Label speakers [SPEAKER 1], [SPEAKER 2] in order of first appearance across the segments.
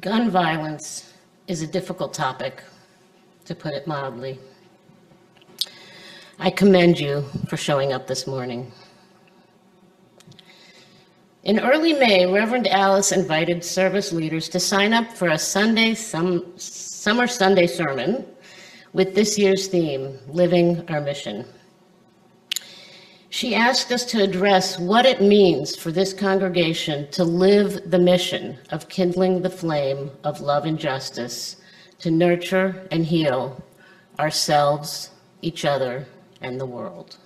[SPEAKER 1] Gun violence is a difficult topic, to put it mildly. I commend you for showing up this morning. In early May, Reverend Alice invited service leaders to sign up for a Sunday, some, summer Sunday sermon with this year's theme, Living Our Mission. She asked us to address what it means for this congregation to live the mission of kindling the flame of love and justice to nurture and heal ourselves, each other, and the world.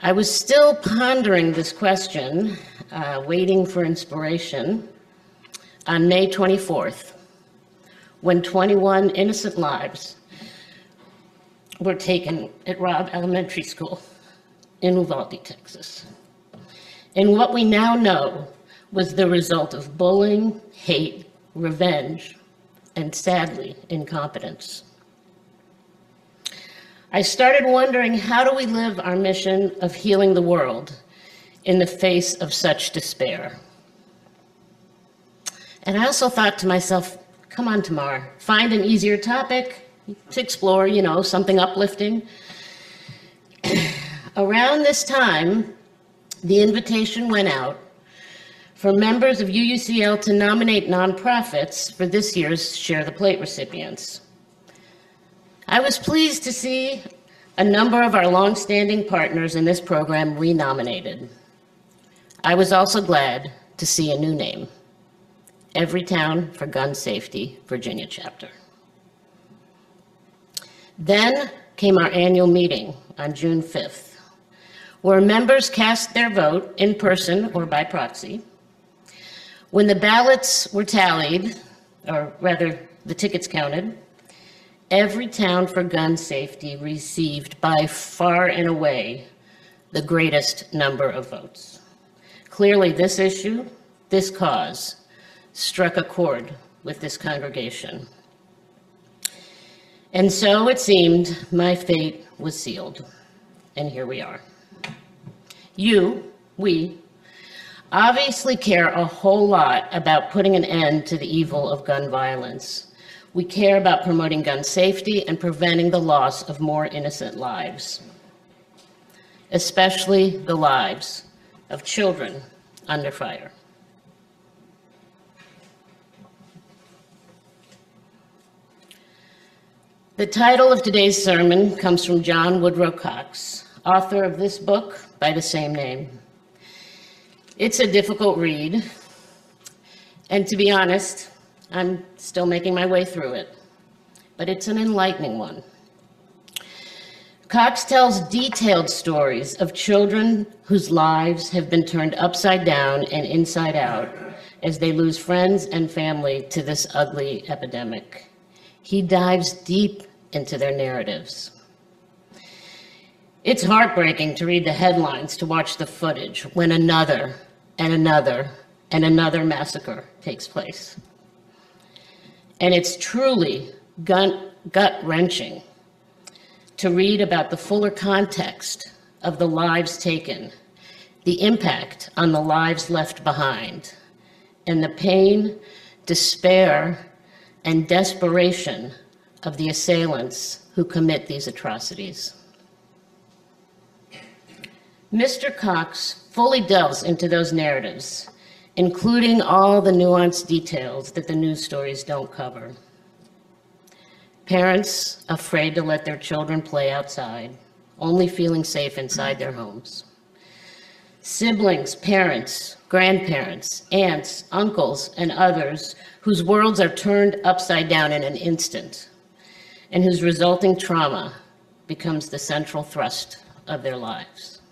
[SPEAKER 1] I was still pondering this question, uh, waiting for inspiration, on May 24th, when 21 innocent lives were taken at Robb Elementary School in Uvalde, Texas. And what we now know was the result of bullying, hate, revenge, and sadly, incompetence. I started wondering how do we live our mission of healing the world in the face of such despair? And I also thought to myself, come on, Tamar, find an easier topic to explore, you know, something uplifting. Around this time, the invitation went out for members of UUCL to nominate nonprofits for this year's Share the Plate recipients. I was pleased to see a number of our longstanding partners in this program renominated. I was also glad to see a new name, Everytown for Gun Safety, Virginia chapter. Then came our annual meeting on June 5th, where members cast their vote in person or by proxy. When the ballots were tallied, or rather the tickets counted, Everytown for Gun Safety received by far and away the greatest number of votes. Clearly, this issue, this cause, struck a chord with this congregation. And so it seemed my fate was sealed. And here we are. You, we, obviously care a whole lot about putting an end to the evil of gun violence. We care about promoting gun safety and preventing the loss of more innocent lives, especially the lives of children under fire. The title of today's sermon comes from John Woodrow Cox, author of this book by the same name. It's a difficult read, and to be honest, I'm still making my way through it, but it's an enlightening one. Cox tells detailed stories of children whose lives have been turned upside down and inside out as they lose friends and family to this ugly epidemic. He dives deep into their narratives. It's heartbreaking to read the headlines, to watch the footage when another and another and another massacre takes place. And it's truly gut wrenching to read about the fuller context of the lives taken, the impact on the lives left behind, and the pain, despair, and desperation of the assailants who commit these atrocities. Mr. Cox fully delves into those narratives including all the nuanced details that the news stories don't cover. Parents afraid to let their children play outside, only feeling safe inside their homes. Siblings, parents, grandparents, aunts, uncles, and others whose worlds are turned upside down in an instant and whose resulting trauma becomes the central thrust of their lives.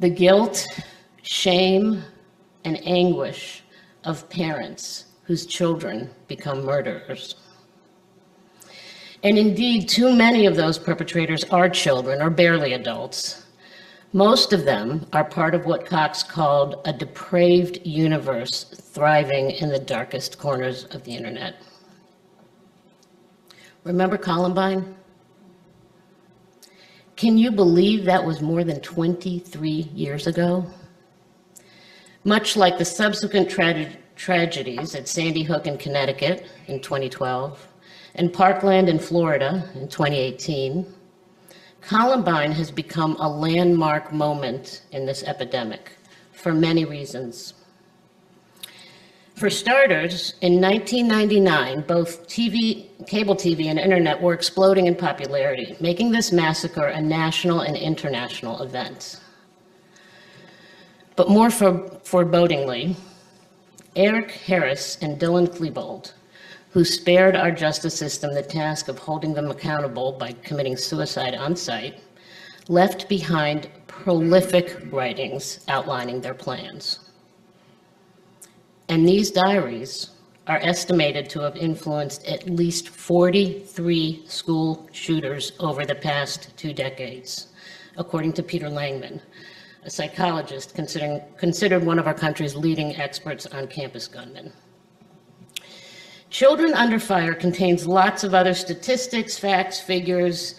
[SPEAKER 1] The guilt shame, and anguish of parents whose children become murderers. And indeed, too many of those perpetrators are children or barely adults. Most of them are part of what Cox called a depraved universe thriving in the darkest corners of the internet. Remember Columbine? Can you believe that was more than 23 years ago? Much like the subsequent trage- tragedies at Sandy Hook in Connecticut in 2012 and Parkland in Florida in 2018, Columbine has become a landmark moment in this epidemic for many reasons. For starters, in 1999, both TV, cable TV and internet were exploding in popularity, making this massacre a national and international event. But more for, forebodingly, Eric Harris and Dylan Klebold, who spared our justice system the task of holding them accountable by committing suicide on site, left behind prolific writings outlining their plans. And these diaries are estimated to have influenced at least 43 school shooters over the past two decades, according to Peter Langman, a psychologist considered one of our country's leading experts on campus gunmen. Children Under Fire contains lots of other statistics, facts, figures,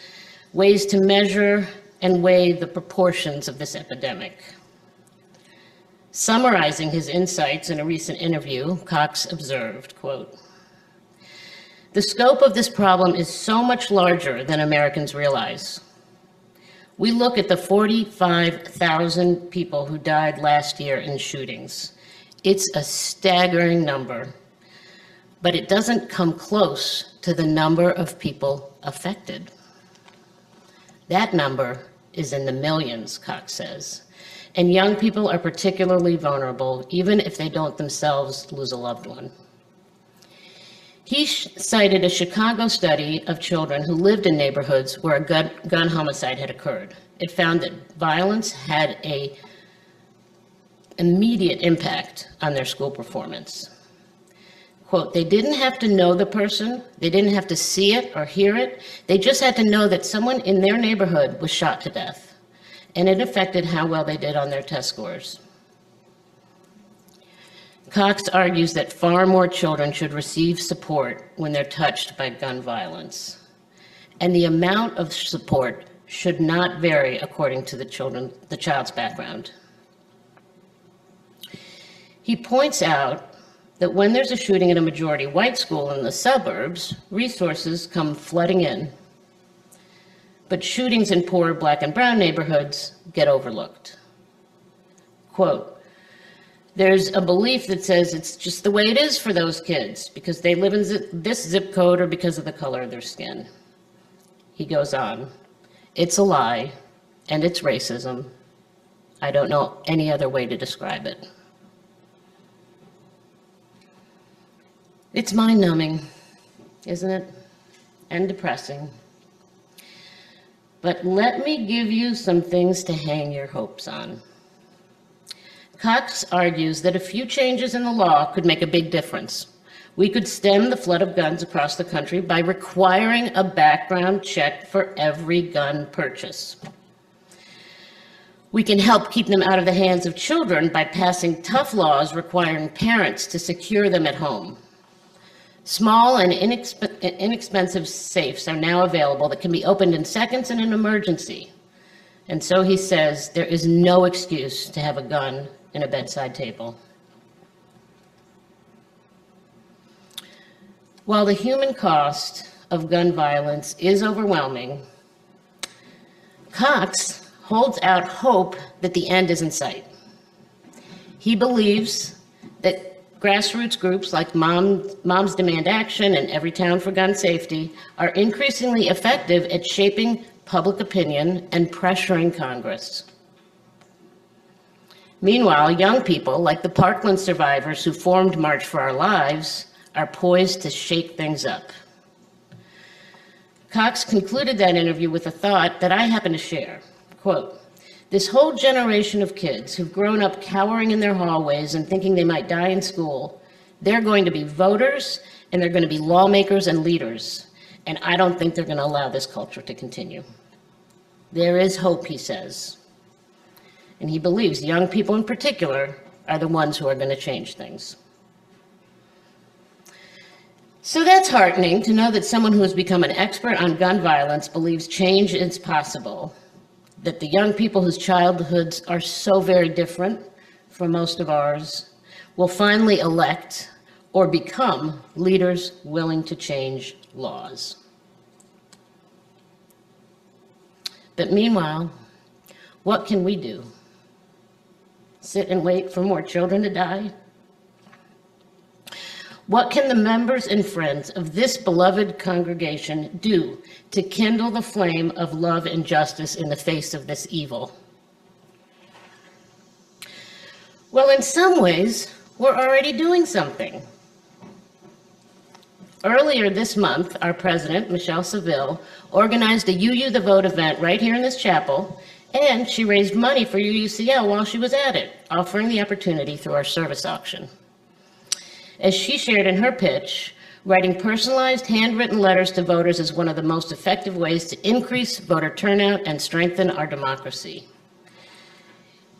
[SPEAKER 1] ways to measure and weigh the proportions of this epidemic. Summarizing his insights in a recent interview, Cox observed, quote, the scope of this problem is so much larger than Americans realize. We look at the 45,000 people who died last year in shootings. It's a staggering number, but it doesn't come close to the number of people affected. That number is in the millions, Cox says. And young people are particularly vulnerable, even if they don't themselves lose a loved one. He cited a Chicago study of children who lived in neighborhoods where a gun, gun homicide had occurred. It found that violence had a immediate impact on their school performance. Quote, they didn't have to know the person, they didn't have to see it or hear it, they just had to know that someone in their neighborhood was shot to death and it affected how well they did on their test scores. Cox argues that far more children should receive support when they're touched by gun violence. And the amount of support should not vary according to the, children, the child's background. He points out that when there's a shooting at a majority white school in the suburbs, resources come flooding in but shootings in poor black and brown neighborhoods get overlooked. Quote, there's a belief that says it's just the way it is for those kids because they live in this zip code or because of the color of their skin. He goes on, it's a lie and it's racism. I don't know any other way to describe it. It's mind numbing, isn't it? And depressing. But let me give you some things to hang your hopes on. Cox argues that a few changes in the law could make a big difference. We could stem the flood of guns across the country by requiring a background check for every gun purchase. We can help keep them out of the hands of children by passing tough laws requiring parents to secure them at home. Small and inexp inexpensive safes are now available that can be opened in seconds in an emergency. And so he says there is no excuse to have a gun in a bedside table. While the human cost of gun violence is overwhelming, Cox holds out hope that the end is in sight. He believes that Grassroots groups like Mom, Moms Demand Action and Everytown for Gun Safety are increasingly effective at shaping public opinion and pressuring Congress. Meanwhile, young people like the Parkland survivors who formed March for Our Lives are poised to shake things up. Cox concluded that interview with a thought that I happen to share. Quote, this whole generation of kids who've grown up cowering in their hallways and thinking they might die in school, they're going to be voters and they're going to be lawmakers and leaders. And I don't think they're going to allow this culture to continue. There is hope, he says. And he believes young people in particular are the ones who are going to change things. So that's heartening to know that someone who has become an expert on gun violence believes change is possible that the young people whose childhoods are so very different from most of ours, will finally elect or become leaders willing to change laws. But meanwhile, what can we do? Sit and wait for more children to die? What can the members and friends of this beloved congregation do to kindle the flame of love and justice in the face of this evil? Well, in some ways, we're already doing something. Earlier this month, our president, Michelle Seville, organized a UU the Vote event right here in this chapel, and she raised money for UUCL while she was at it, offering the opportunity through our service auction. As she shared in her pitch, writing personalized handwritten letters to voters is one of the most effective ways to increase voter turnout and strengthen our democracy.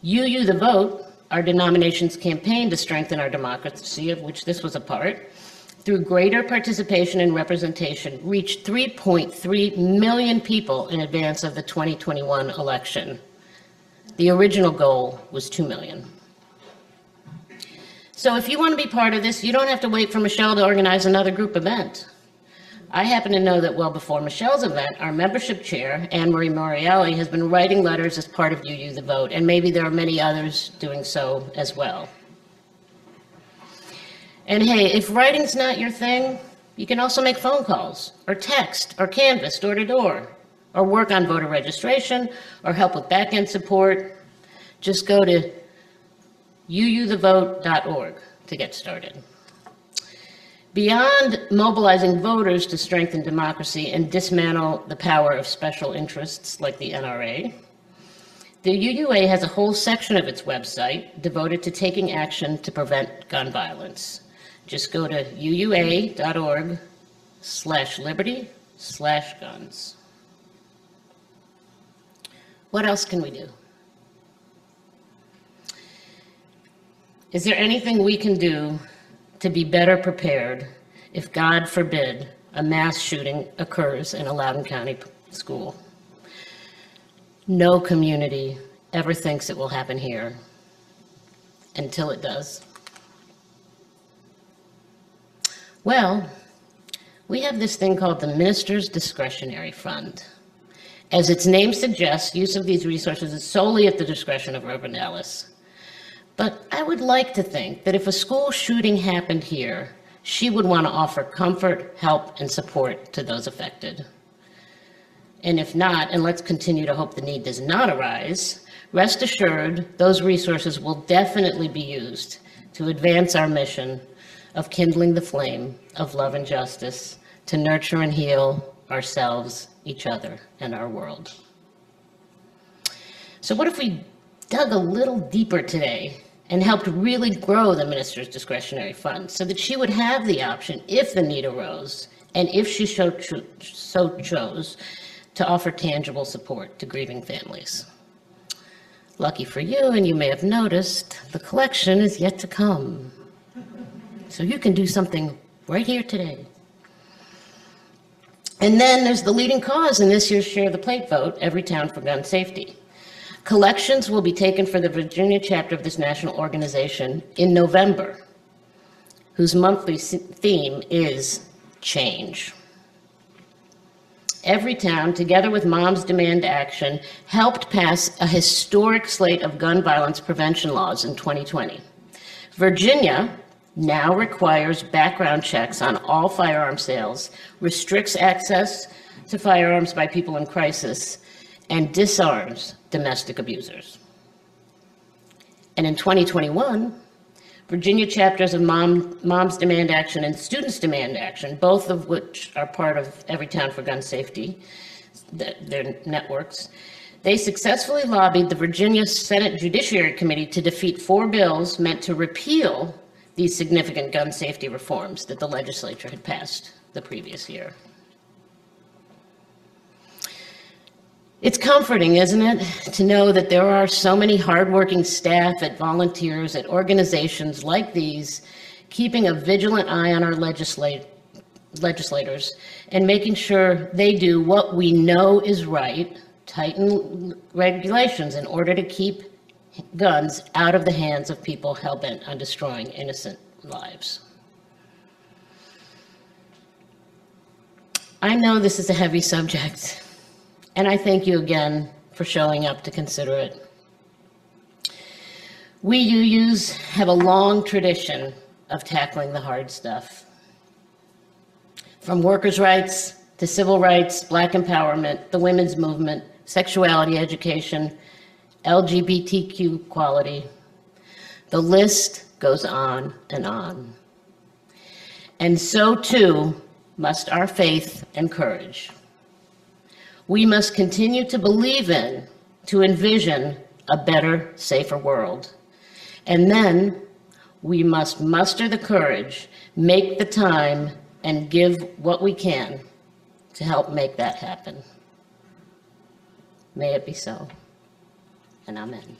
[SPEAKER 1] UU the Vote, our denomination's campaign to strengthen our democracy, of which this was a part, through greater participation and representation, reached 3.3 million people in advance of the 2021 election. The original goal was 2 million. So if you want to be part of this, you don't have to wait for Michelle to organize another group event. I happen to know that well before Michelle's event, our membership chair, Anne Marie Morielli, has been writing letters as part of You UU the Vote, and maybe there are many others doing so as well. And hey, if writing's not your thing, you can also make phone calls, or text, or canvas door to door, or work on voter registration, or help with back-end support. Just go to uuthevote.org to get started. Beyond mobilizing voters to strengthen democracy and dismantle the power of special interests like the NRA, the UUA has a whole section of its website devoted to taking action to prevent gun violence. Just go to uua.org slash liberty slash guns. What else can we do? Is there anything we can do to be better prepared if, God forbid, a mass shooting occurs in a Loudoun County school? No community ever thinks it will happen here until it does. Well, we have this thing called the Minister's Discretionary Fund. As its name suggests, use of these resources is solely at the discretion of Reverend Ellis. But I would like to think that if a school shooting happened here, she would want to offer comfort, help, and support to those affected. And if not, and let's continue to hope the need does not arise, rest assured those resources will definitely be used to advance our mission of kindling the flame of love and justice to nurture and heal ourselves, each other, and our world. So, what if we dug a little deeper today and helped really grow the minister's discretionary fund so that she would have the option, if the need arose, and if she so, cho- so chose, to offer tangible support to grieving families? Lucky for you, and you may have noticed, the collection is yet to come. So you can do something right here today. And then there's the leading cause in this year's Share the Plate vote, Everytown for Gun Safety. Collections will be taken for the Virginia chapter of this national organization in November, whose monthly theme is change. Everytown, together with Moms Demand Action, helped pass a historic slate of gun violence prevention laws in 2020. Virginia now requires background checks on all firearm sales, restricts access to firearms by people in crisis, and disarms domestic abusers. And in 2021, Virginia chapters of Mom, Moms Demand Action and Students Demand Action, both of which are part of Everytown for Gun Safety, their networks, they successfully lobbied the Virginia Senate Judiciary Committee to defeat four bills meant to repeal these significant gun safety reforms that the legislature had passed the previous year. It's comforting, isn't it, to know that there are so many hardworking staff at volunteers at organizations like these keeping a vigilant eye on our legislate, legislators and making sure they do what we know is right, tighten regulations in order to keep guns out of the hands of people hell-bent on destroying innocent lives. I know this is a heavy subject, and I thank you again for showing up to consider it. We UUs have a long tradition of tackling the hard stuff. From workers' rights to civil rights, black empowerment, the women's movement, sexuality education, LGBTQ equality. The list goes on and on. And so too must our faith and courage. We must continue to believe in, to envision a better, safer world. And then we must muster the courage, make the time, and give what we can to help make that happen. May it be so. And amen.